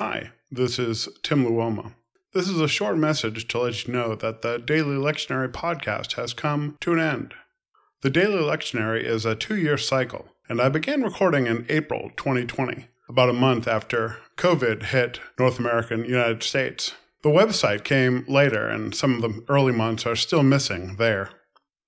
Hi, this is Tim Luoma. This is a short message to let you know that the Daily Lectionary podcast has come to an end. The Daily Lectionary is a two year cycle, and I began recording in April 2020, about a month after COVID hit North America American United States. The website came later, and some of the early months are still missing there.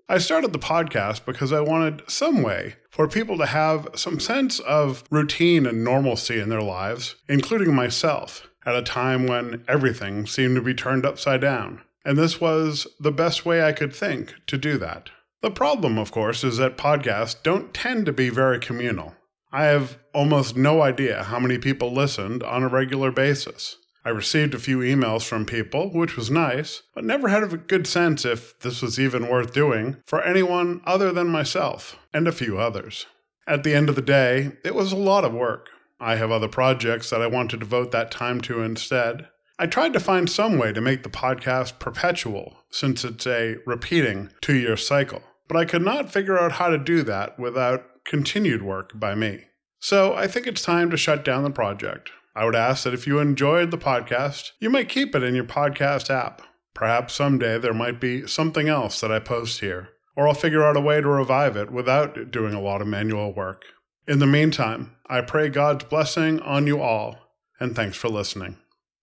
I started the podcast because I wanted some way for people to have some sense of routine and normalcy in their lives, including myself, at a time when everything seemed to be turned upside down. And this was the best way I could think to do that. The problem, of course, is that podcasts don't tend to be very communal. I have almost no idea how many people listened on a regular basis. I received a few emails from people, which was nice, but never had a good sense if this was even worth doing for anyone other than myself and a few others. At the end of the day, it was a lot of work. I have other projects that I want to devote that time to instead. I tried to find some way to make the podcast perpetual, since it's a repeating two year cycle, but I could not figure out how to do that without continued work by me. So I think it's time to shut down the project. I would ask that if you enjoyed the podcast, you might keep it in your podcast app. Perhaps someday there might be something else that I post here, or I'll figure out a way to revive it without doing a lot of manual work. In the meantime, I pray God's blessing on you all, and thanks for listening.